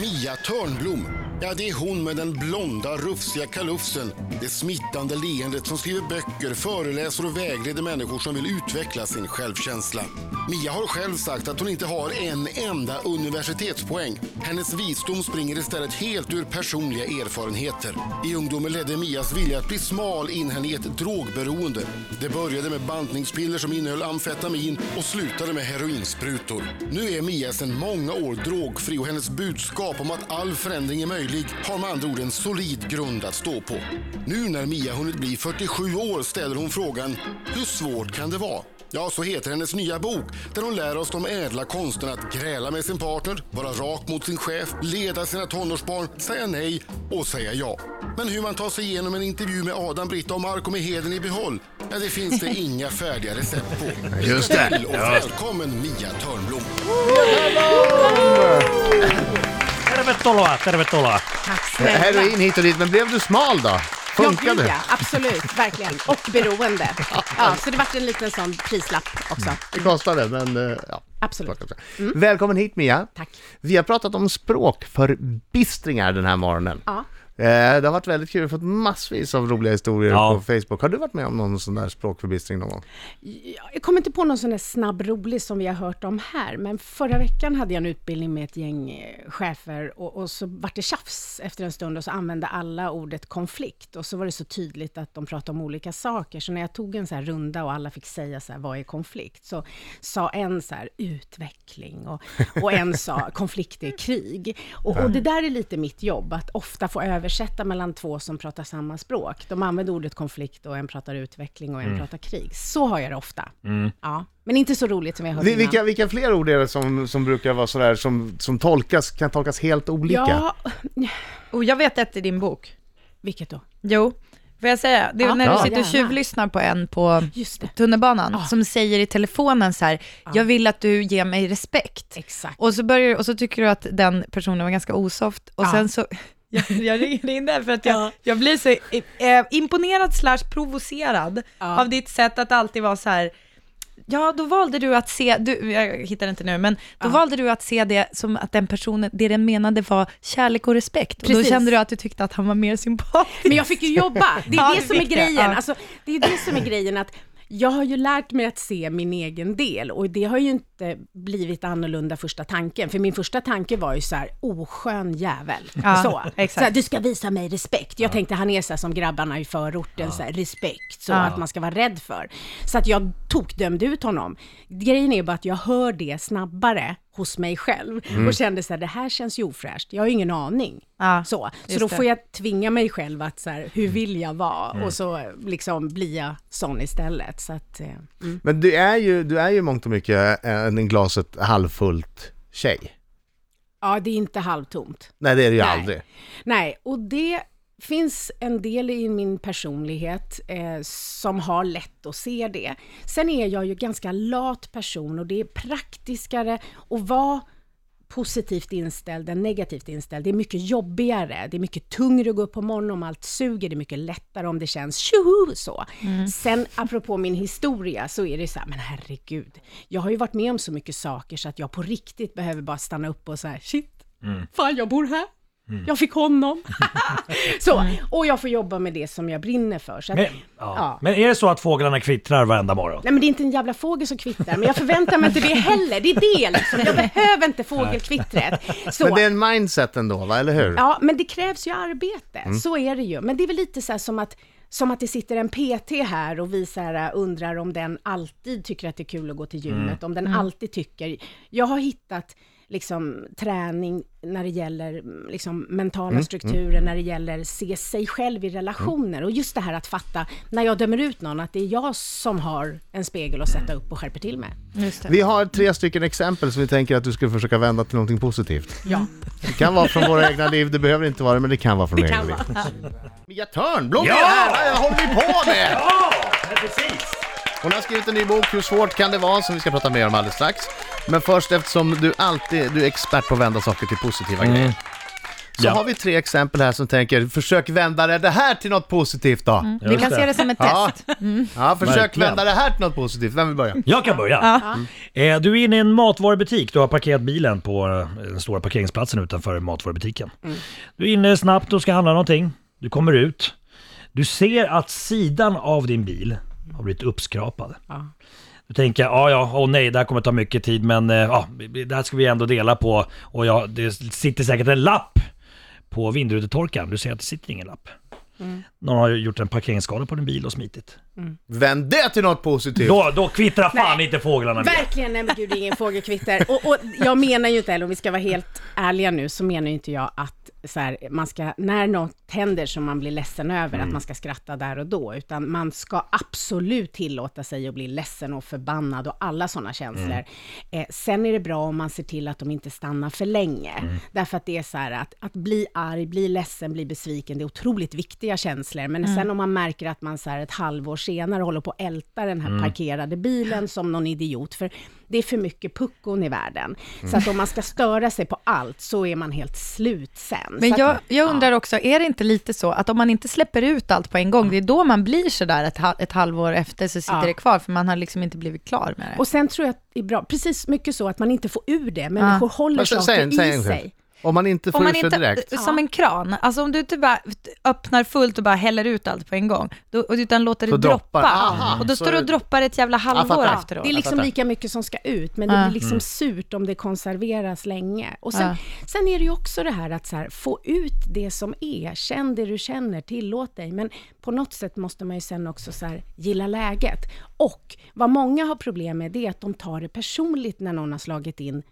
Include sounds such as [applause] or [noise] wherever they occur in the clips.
Mia Törnblom. Ja, det är hon med den blonda, rufsiga kalufsen. Det smittande leendet som skriver böcker, föreläser och vägleder människor som vill utveckla sin självkänsla. Mia har själv sagt att hon inte har en enda universitetspoäng. Hennes visdom springer istället helt ur personliga erfarenheter. I ungdomen ledde Mias vilja att bli smal in henne i ett drogberoende. Det började med bantningspiller som innehöll amfetamin och slutade med heroinsprutor. Nu är Mia sedan många år drogfri och hennes budskap om att all förändring är möjlig har med andra ord en solid grund att stå på. Nu när Mia hunnit bli 47 år ställer hon frågan hur svårt kan det vara? Ja, så heter hennes nya bok där hon lär oss de ädla konsterna att gräla med sin partner, vara rak mot sin chef, leda sina tonårsbarn, säga nej och säga ja. Men hur man tar sig igenom en intervju med Adam, Britta och Marco med heden i behåll, ja, det finns det [laughs] inga färdiga recept på. Just det. Lycka till och välkommen Mia Törnblom. Tervetuloa, tervetuloa. Tack snälla. Heroin hit och dit, men blev du smal då? Ja, Funkade gud, det? ja, absolut, verkligen. [laughs] Och beroende. Ja, så det vart en liten sån prislapp också. Det kostade, men eh, ja. Absolut. Välkommen hit Mia. Tack. Vi har pratat om språkförbistringar den här morgonen. Ja. Eh, Det har varit väldigt kul, vi har fått massvis av roliga historier Ja. på Facebook. Har du varit med om någon sån där språkförbistring någon gång? Jag kommer inte på någon sån där snabb rolig som vi har hört om här, men förra veckan hade jag en utbildning med ett gäng eh, chefer och, och så vart det tjafs efter en stund och så använde alla ordet konflikt och så var det så tydligt att de pratade om olika saker. Så när jag tog en så här runda och alla fick säga så här, vad är konflikt? Så sa en så här, utveckling och, och en sa, konflikt är krig. Och, och det där är lite mitt jobb, att ofta få översätta mellan två som pratar samma språk. De använder ordet konflikt och en pratar utveckling och en pratar krig. Så har jag det ofta. Ja, men inte så roligt som jag hört Vi- innan. Vilka, vilka fler ord är det som, som brukar vara sådär, som, som tolkas, kan tolkas helt olika? Ja, [laughs] Och jag vet ett i din bok. vilket då? Jo, får jag säga? Det är Ja. när Ja. du sitter och tjuvlyssnar på en på tunnelbanan, Ja. som säger i telefonen så här, jag vill att du ger mig respekt. Exakt. Och så, börjar, och så tycker du att den personen var ganska osoft, och Ja. sen så, jag, jag ringer in där för att jag, Ja. jag blir så eh, imponerad slash provocerad Ja. av ditt sätt att alltid vara så här, Ja, då valde du att se, du, jag hittar inte nu, men då Ja. valde du att se det som att den personen, det den menade var kärlek och respekt. Och då Precis. kände du att du tyckte att han var mer sympatisk. Men jag fick ju jobba, det är [laughs] det som är grejen. Alltså, det är det som är grejen att jag har ju lärt mig att se min egen del och det har ju inte blivit annorlunda första tanken. För min första tanke var ju så här, oskön jävel. Ja, så. exakt. så här, du ska visa mig respekt. Jag tänkte han är så här som grabbarna i förorten, så här, respekt, så Ja. att man ska vara rädd för. Så att jag tokdömde ut honom. Grejen är bara att jag hör det snabbare hos mig själv och kände så här, det här känns ju ofräscht. Jag har ju ingen aning. Ja, Så, så då det. får jag tvinga mig själv att så här, hur vill jag vara? Och så liksom blir jag sån istället. Så att, eh, mm. Men du är ju, du är ju mångt och mycket en glaset halvfullt tjej. Ja, det är inte halvtomt. Nej det är det ju Nej. aldrig. Nej, och det finns en del i min personlighet eh, som har lätt att se det. Sen är jag ju ganska lat person och det är praktiskare att vara positivt inställd än negativt inställd. Det är mycket jobbigare, det är mycket tungre att gå upp på morgonen om allt suger, det är mycket lättare om det känns tjoho så. Sen apropå min historia så är det så här, men herregud, jag har ju varit med om så mycket saker så att jag på riktigt behöver bara stanna upp och så här, shit, fan jag bor här. Jag fick honom. [laughs] så, och jag får jobba med det som jag brinner för. Så att, Men, ja. men är det så att fåglarna kvittrar varenda morgon? Nej men det är inte en jävla fågel som kvittrar, men jag förväntar mig inte det heller. Det är det liksom. Jag behöver inte fågelkvittret. Så. Men det är en mindset ändå va, eller hur? Ja, men det krävs ju arbete. Så är det ju. Men det är väl lite så här som att som att det sitter en PT här och vi så här undrar om den alltid tycker att det är kul att gå till gymmet, om den alltid tycker... Jag har hittat liksom träning när det gäller mm, liksom, mentala strukturer, när det gäller se sig själv i relationer. Och just det här att fatta, när jag dömer ut någon, att det är jag som har en spegel att sätta upp och skärper till med. Just det. Vi har tre stycken exempel som vi tänker att du ska försöka vända till någonting positivt. Ja, Det kan vara från våra egna liv, det behöver inte vara det, men det kan vara från det egna liv. Mia Törnblom Ja! är här! Håller vi på med? Ja, precis! Hon har skrivit en ny bok, Hur svårt kan det vara, som vi ska prata mer om alldeles strax. Men först, eftersom du alltid du är expert på att vända saker till positiva grejer. så Ja. har vi tre exempel här som tänker, försök vända det här till något positivt då. Vi kan det. se det som ett Ja. test. ja, försök Verkligen. vända det här till något positivt. Vem vill börja? Jag kan börja. Eh, du är inne i en matvarubutik. Du har parkerat bilen på eh, den stora parkeringsplatsen utanför matvarubutiken. Du är inne snabbt och ska handla någonting. Du kommer ut. Du ser att sidan av din bil har blivit uppskrapad. Ja. Du tänker, ja ja, åh nej, det här kommer ta mycket tid men eh, ja, det här ska vi ändå dela på. Och ja, det sitter säkert en lapp på vindrutetorkaren. Du ser att det sitter ingen lapp. Någon har gjort en parkeringsskada på din bil och smitit. Vänd det till något positivt. Då, då kvittrar fan Nej. inte fåglarna mer. Verkligen, nej men gud, det är ingen fågelkvitter. Och, och jag menar ju inte heller, om vi ska vara helt ärliga nu, så menar ju inte jag att så här, man ska, när något händer som man blir ledsen över, att man ska skratta där och då, utan man ska absolut tillåta sig att bli ledsen och förbannad och alla sådana känslor. Eh, sen är det bra om man ser till att de inte stannar för länge, därför att det är så här att, att bli arg, bli ledsen, bli besviken, det är otroligt viktiga känslor, men sen om man märker att man så här ett halvår senare håller på att älta den här parkerade bilen [laughs] som någon idiot, för det är för mycket puckon i världen. Så att om man ska störa sig på allt så är man helt slut sen. Men jag, att, jag undrar också, är det inte lite så att om man inte släpper ut allt på en gång, det är då man blir sådär ett, ett halvår efter så sitter Ja. det kvar, för man har liksom inte blivit klar med det. Och sen tror jag att det är bra, precis mycket så att man inte får ur det, människor håller Men sä- saker säg i en sig. Om man inte får Om ur man sig inte, direkt. som en kran, alltså om du inte bara öppnar fullt och bara häller ut allt på en gång, då, utan låter det Så droppa. droppar. Aha, och då står du och det- droppar ett jävla halvår efteråt. Det är liksom lika mycket som ska ut, men det blir liksom surt om det konserveras länge. Och sen, sen är det ju också det här att så här, få ut det som är. Känn det du känner, tillåt dig. Men på något sätt måste man ju sen också så här, gilla läget. Och vad många har problem med, det är att de tar det personligt när någon har slagit in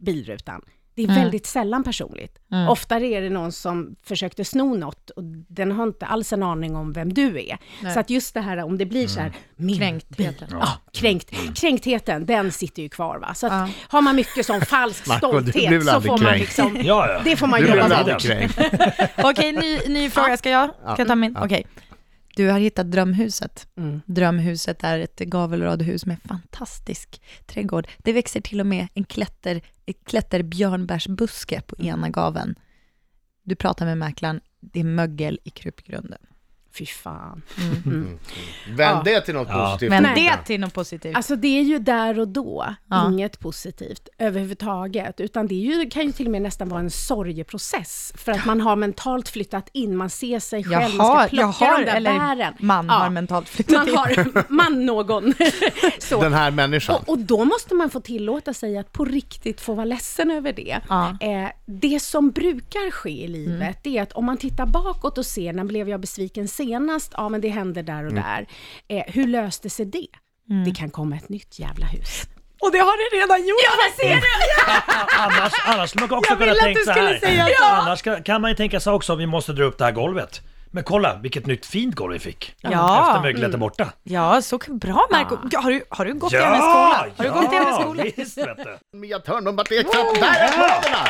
bilrutan. Det är väldigt sällan personligt. Oftare är det någon som försökte sno något och den har inte alls en aning om vem du är. Nej. Så att just det här om det blir så här, min Kränktheten. Ja, kränkt. Kränktheten, den sitter ju kvar va. Så att Ja. har man mycket sån falsk [laughs] stolthet så får man liksom, Ja, ja. det får man jobba kränkt? [laughs] Okej, ny, ny fråga. Ska jag? Kan jag ta min? Okej. Du har hittat drömhuset. Mm. Drömhuset är ett gavelradhus med fantastisk trädgård. Det växer till och med en klätter, klätterbjörnbärsbuske på ena gaveln. Du pratar med mäklaren, det är mögel i krypgrunden. Fy fan. Vänd Ja. det till något Ja. positivt. Nej. det till något positivt. Alltså det är ju där och då Ja. inget positivt överhuvudtaget, utan det ju, kan ju till och med nästan vara en sorgeprocess, för att man har mentalt flyttat in, man ser sig jag själv, man har, ska jag plocka har, de där eller bären. man Ja. har mentalt flyttat Man in. har, [laughs] man någon. [laughs] Så. Den här människan. Och, och då måste man få tillåta sig att på riktigt få vara ledsen över det. Ja. Eh, det som brukar ske i livet, det är att om man tittar bakåt och ser, när blev jag besviken senast? Ja, men det hände där och där. Eh, hur löste sig det? Det kan komma ett nytt jävla hus. Och det har det redan gjort. Ja, vad ser du? [laughs] annars, annars skulle man också Jag kunna tänka så här. säga så. Annars kan, kan man ju tänka sig också, vi måste dra upp det här golvet. Men kolla vilket nytt fint golv vi fick. Ja. Efter möglet är borta. Ja, så bra Marco. Ja, har, du, har du gått i hennes skola? Har du gått i hennes skola? visst vet du. [laughs] Mia Törnblom, knappen? Där är applåderna!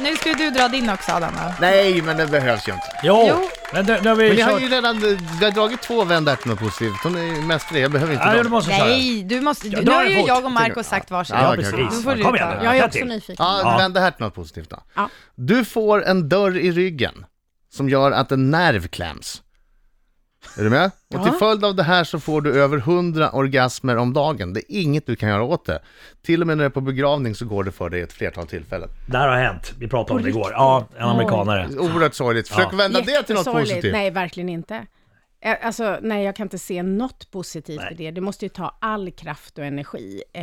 Nu ska ju du dra din också Adam. Nej, men det behövs ju inte. Jo, Jo. Men nu, nu har vi Men ni har kört. ju redan, vi har dragit två vänd där till något positivt. Hon är ju mästare, jag behöver inte Ja, det dem. måste säga. Nej, du måste, Jag nu har ju fort. jag och Marco sagt varsin. Ja, Ja, precis. Då får du Kom ta. igen nu. Jag är ta också till. nyfiken. Ja, Ja. vänd det här till något positivt då. Ja. Du får en dörr i ryggen som gör att en nerv kläms. Är du med? Och till Ja. följd av det här så får du över 100 orgasmer om dagen. Det är inget du kan göra åt det. Till och med när du är på begravning så går det för dig ett flertal tillfällen. Det här har hänt. Vi pratade om det igår. Ja, en amerikanare. Oerhört sorgligt. Försök Ja. vända det till något positivt. Nej, verkligen inte. Eh, Alltså, nej, jag kan inte se något positivt Nej. i det. Det måste ju ta all kraft och energi. Eh,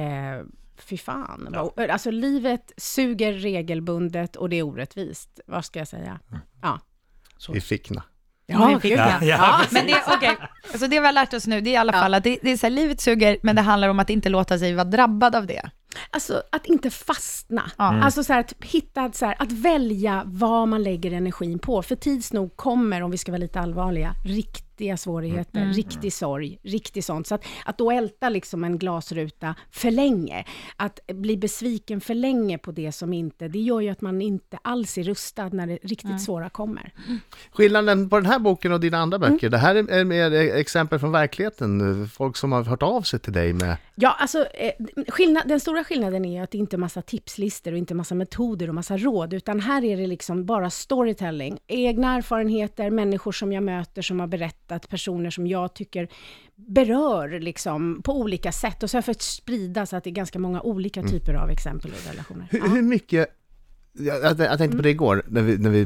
fy fan. Vad- Alltså, livet suger regelbundet och det är orättvist. Vad ska jag säga? Ja. I fickorna. Ja, gud, Ja, ja, Men det, okej, alltså det vi har lärt oss nu, det är i alla fall att det, det är så här, livet suger, men det handlar om att inte låta sig vara drabbad av det. Alltså att inte fastna. Ja. Alltså så här, att hitta, så här, att välja vad man lägger energin på. För tids nog kommer, om vi ska vara lite allvarliga, riktigt riktiga svårigheter, riktig sorg, riktig sånt. Så att, att då älta liksom en glasruta för länge, att bli besviken för länge på det som inte, det gör ju att man inte alls är rustad när det riktigt svåra kommer. Skillnaden på den här boken och dina andra Mm. böcker, det här är är mer exempel från verkligheten, folk som har hört av sig till dig med... Ja, alltså eh, skillnad, den stora skillnaden är ju att det inte är massa tipslistor och inte massa metoder och massa råd, utan här är det liksom bara storytelling. Egna erfarenheter, människor som jag möter som har berättat, personer som jag tycker berör liksom på olika sätt. Och så har jag fått sprida så att det är ganska många olika typer av exempel och relationer. Hur, Ja. Mm. hur mycket... Jag, jag, jag tänkte på det igår när vi, när vi,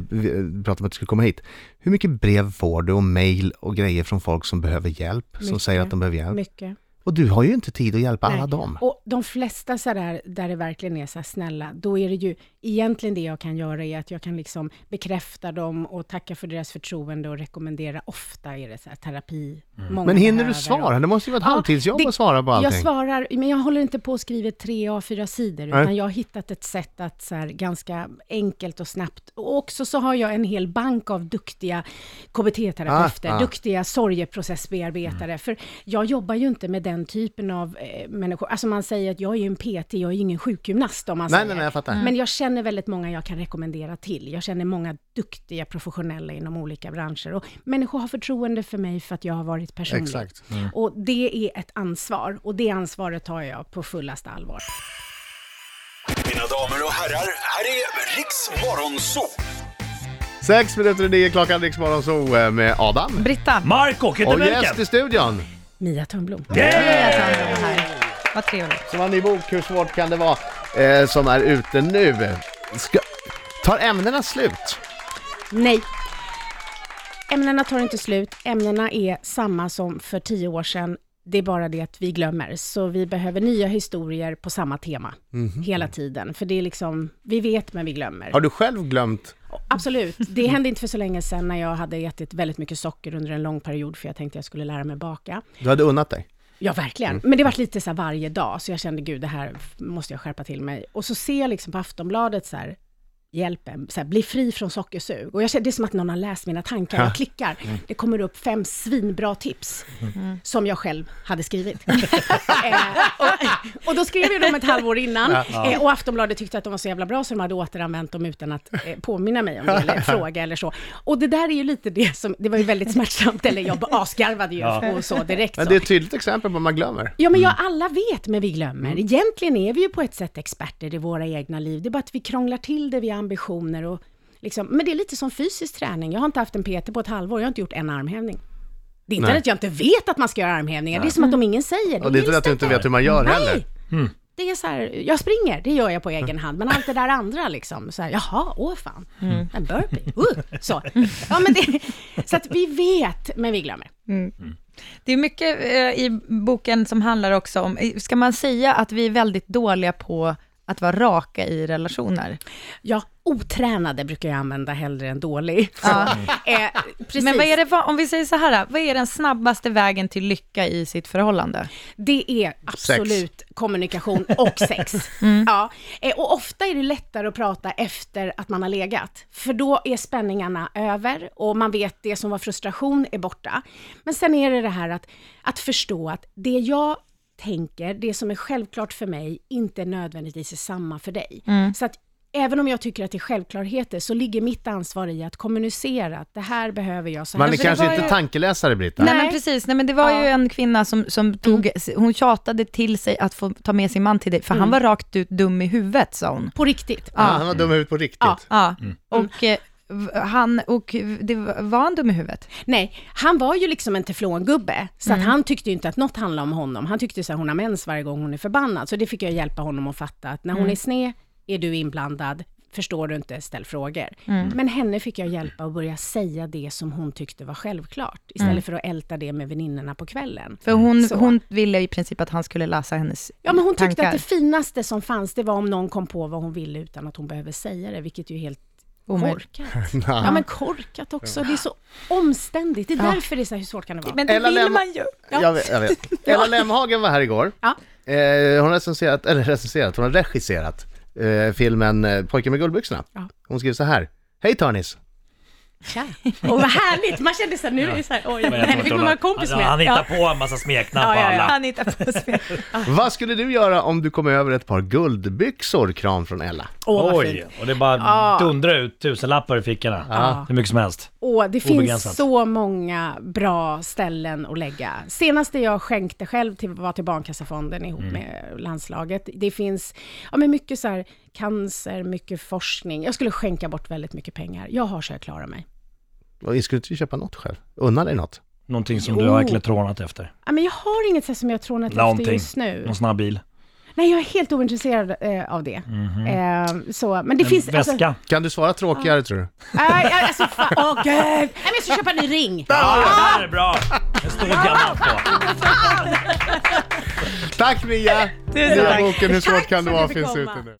pratade om att du skulle komma hit. Hur mycket brev får du och mail och grejer från folk som behöver hjälp, som Mycket. säger att de behöver hjälp? Mycket. Och du har ju inte tid att hjälpa Nej. alla dem. Och de flesta så där, där det verkligen är så här snälla, då är det ju egentligen det jag kan göra är att jag kan liksom bekräfta dem och tacka för deras förtroende och rekommendera. Ofta är det så här terapi. Många Men hinner du svara? och- Det måste ju vara ett Ja, halvtidsjobb det- att svara på allting. Jag svarar, men jag håller inte på och skriver tre A4-sidor, Nej. utan jag har hittat ett sätt att så här, ganska enkelt och snabbt, och också så har jag en hel bank av duktiga KBT-terapeuter, Ah, ah. duktiga sorgeprocessbearbetare, för jag jobbar ju inte med den typen av eh, människor, alltså man säger att jag är en PT, jag är ingen sjukgymnast om man Nej, säger. nej, nej, jag fattar. Men jag känner väldigt många jag kan rekommendera till. Jag känner många duktiga professionella inom olika branscher. Och människor har förtroende för mig för att jag har varit personlig. Exakt. Och det är ett ansvar. Och det ansvaret tar jag på fullaste allvar. Mina damer och herrar, här är Riks Morgonzoo! Sex minuter i nio klockan, Riksmorgon så eh, med Adam. Britta, Marco Och Kyttemelken! gäst i studion. Mia Törnblom. här. Vad trevligt. Som en ny bok, Hur svårt kan det vara? Eh, som är ute nu. Ska, tar ämnena slut? Nej. Ämnena tar inte slut. Ämnena är samma som för tio år sedan. Det är bara det att vi glömmer. Så vi behöver nya historier på samma tema. Hela tiden. För det är liksom, vi vet men vi glömmer. Har du själv glömt? Absolut. Det hände inte för så länge sedan när jag hade ätit väldigt mycket socker under en lång period för jag tänkte jag skulle lära mig baka. Du hade unnat dig? Ja, verkligen. Men det var lite så varje dag, så jag kände gud, det här måste jag skärpa till mig. Och så ser jag liksom på Aftonbladet så här, hjälpen, så här, bli fri från sockersug. Och jag känner, det är som att någon har läst mina tankar. Jag [laughs] klickar. Det kommer upp fem svinbra tips som jag själv hade skrivit. [laughs] eh, och, och då skrev jag dem ett halvår innan. Eh, och Aftonbladet tyckte att de var så jävla bra så de hade återanvänt dem utan att eh, påminna mig om det eller [laughs] fråga eller så. Och det där är ju lite det som, det var ju väldigt smärtsamt, eller jag asgarvade ju och så direkt. Men det är ett tydligt exempel på att man glömmer. Ja, men Mm. ja, alla vet, men vi glömmer. Egentligen är vi ju på ett sätt experter i våra egna liv. Det är bara att vi krånglar till det, vi ambitioner och liksom, men det är lite som fysisk träning. Jag har inte haft en PT på ett halvår, jag har inte gjort en armhävning. Det är inte Nej. att jag inte vet att man ska göra armhävningar, det är som att om ingen säger Och det är inte att du inte jag. vet hur man gör Nej. heller. Det är så här, jag springer, det gör jag på egen hand, men allt det där andra liksom, så här, jaha, åh fan, en burpee, uh, så. Ja, men det, så att vi vet, men vi glömmer. Det är mycket eh, i boken som handlar också om, ska man säga att vi är väldigt dåliga på att vara raka i relationer? Ja, otränade brukar jag använda hellre än dålig. Ja. Eh, precis. Men vad är det, om vi säger så här, vad är den snabbaste vägen till lycka i sitt förhållande? Det är absolut kommunikation och [laughs] sex. Ja. Eh, Och ofta är det lättare att prata efter att man har legat. För då är spänningarna över och man vet det som var frustration är borta. Men sen är det det här att, att förstå att det jag tänker, det som är självklart för mig, inte nödvändigtvis är samma för dig. Så att även om jag tycker att det är självklarheter, så ligger mitt ansvar i att kommunicera att det här behöver jag, så här Man är kanske inte ju- tankeläsare, Britta. Nej, men precis, nej men det var ju Ja. en kvinna som, som tog, hon tjatade till sig att få ta med sin man till dig, för han var rakt ut dum i huvudet sa hon. På riktigt. Ja, han var dum i huvudet på riktigt. Ja. Ja, och eh, v- han, och det var han dum i huvudet? Nej, han var ju liksom en teflongubbe, så att han tyckte ju inte att något handlade om honom. Han tyckte så här, hon har mens varje gång hon är förbannad, så det fick jag hjälpa honom att fatta, att när hon är sned är du inblandad, förstår du inte, ställ frågor. Men henne fick jag hjälpa att börja säga det som hon tyckte var självklart, istället för att älta det med väninnorna på kvällen. För hon, Så. hon ville i princip att han skulle läsa hennes Ja, men hon tyckte tankar. att det finaste som fanns, det var om någon kom på vad hon ville utan att hon behöver säga det, vilket ju är helt korkat. [laughs] Ja, men korkat också. Det är så omständigt. Det är därför det är så här, hur svårt kan det vara? Men det Ella vill Lem- man ju. Ja. Jag vet. Jag vet. [laughs] Ella Lemhagen var här igår. Ja. Eh, hon har recenserat, eller recenserat, hon har regisserat eh, filmen eh, Pojken med guldbyxorna. Ja. Hon skriver så här. Hej Törnis! Tja. Och vad härligt, man kände så här, nu är det så här, oj, jag tror fick man vara kompis med. Han hittar på en massa smeknamn Ja, på ja. alla. Han hittar på spel. Vad skulle du göra om du kom över ett par guldbyxor, kram från Ella? Åh, vad Oj, fint. och det bara Ja. dundrar ut tusenlappar i fickorna. Ja. Hur mycket som helst. Åh, det finns så många bra ställen att lägga. Senaste jag skänkte själv till, var till Barncancerfonden ihop med landslaget. Det finns ja, men mycket så här, cancer, mycket forskning. Jag skulle skänka bort väldigt mycket pengar. Jag har så jag klarar mig. Och Skulle inte du köpa något själv? Unna dig något? Någonting som Jo. du har verkligen trånat efter. Ja, men jag har inget så här som jag trånat efter Någonting. just nu. Någon snabb bil. Nej, jag är helt ointresserad eh, av det. Eh, så, men det En finns... väska. Alltså, Kan du svara tråkigare tror du? nej, alltså, fan, [laughs] åh gud! Nej, men jag ska köpa en ny ring. Ja, det här är bra! En stor diamant [laughs] på. Tack Mia! Tusen Nya tack. boken Hur svårt Tack kan det vara finns komma. ute nu.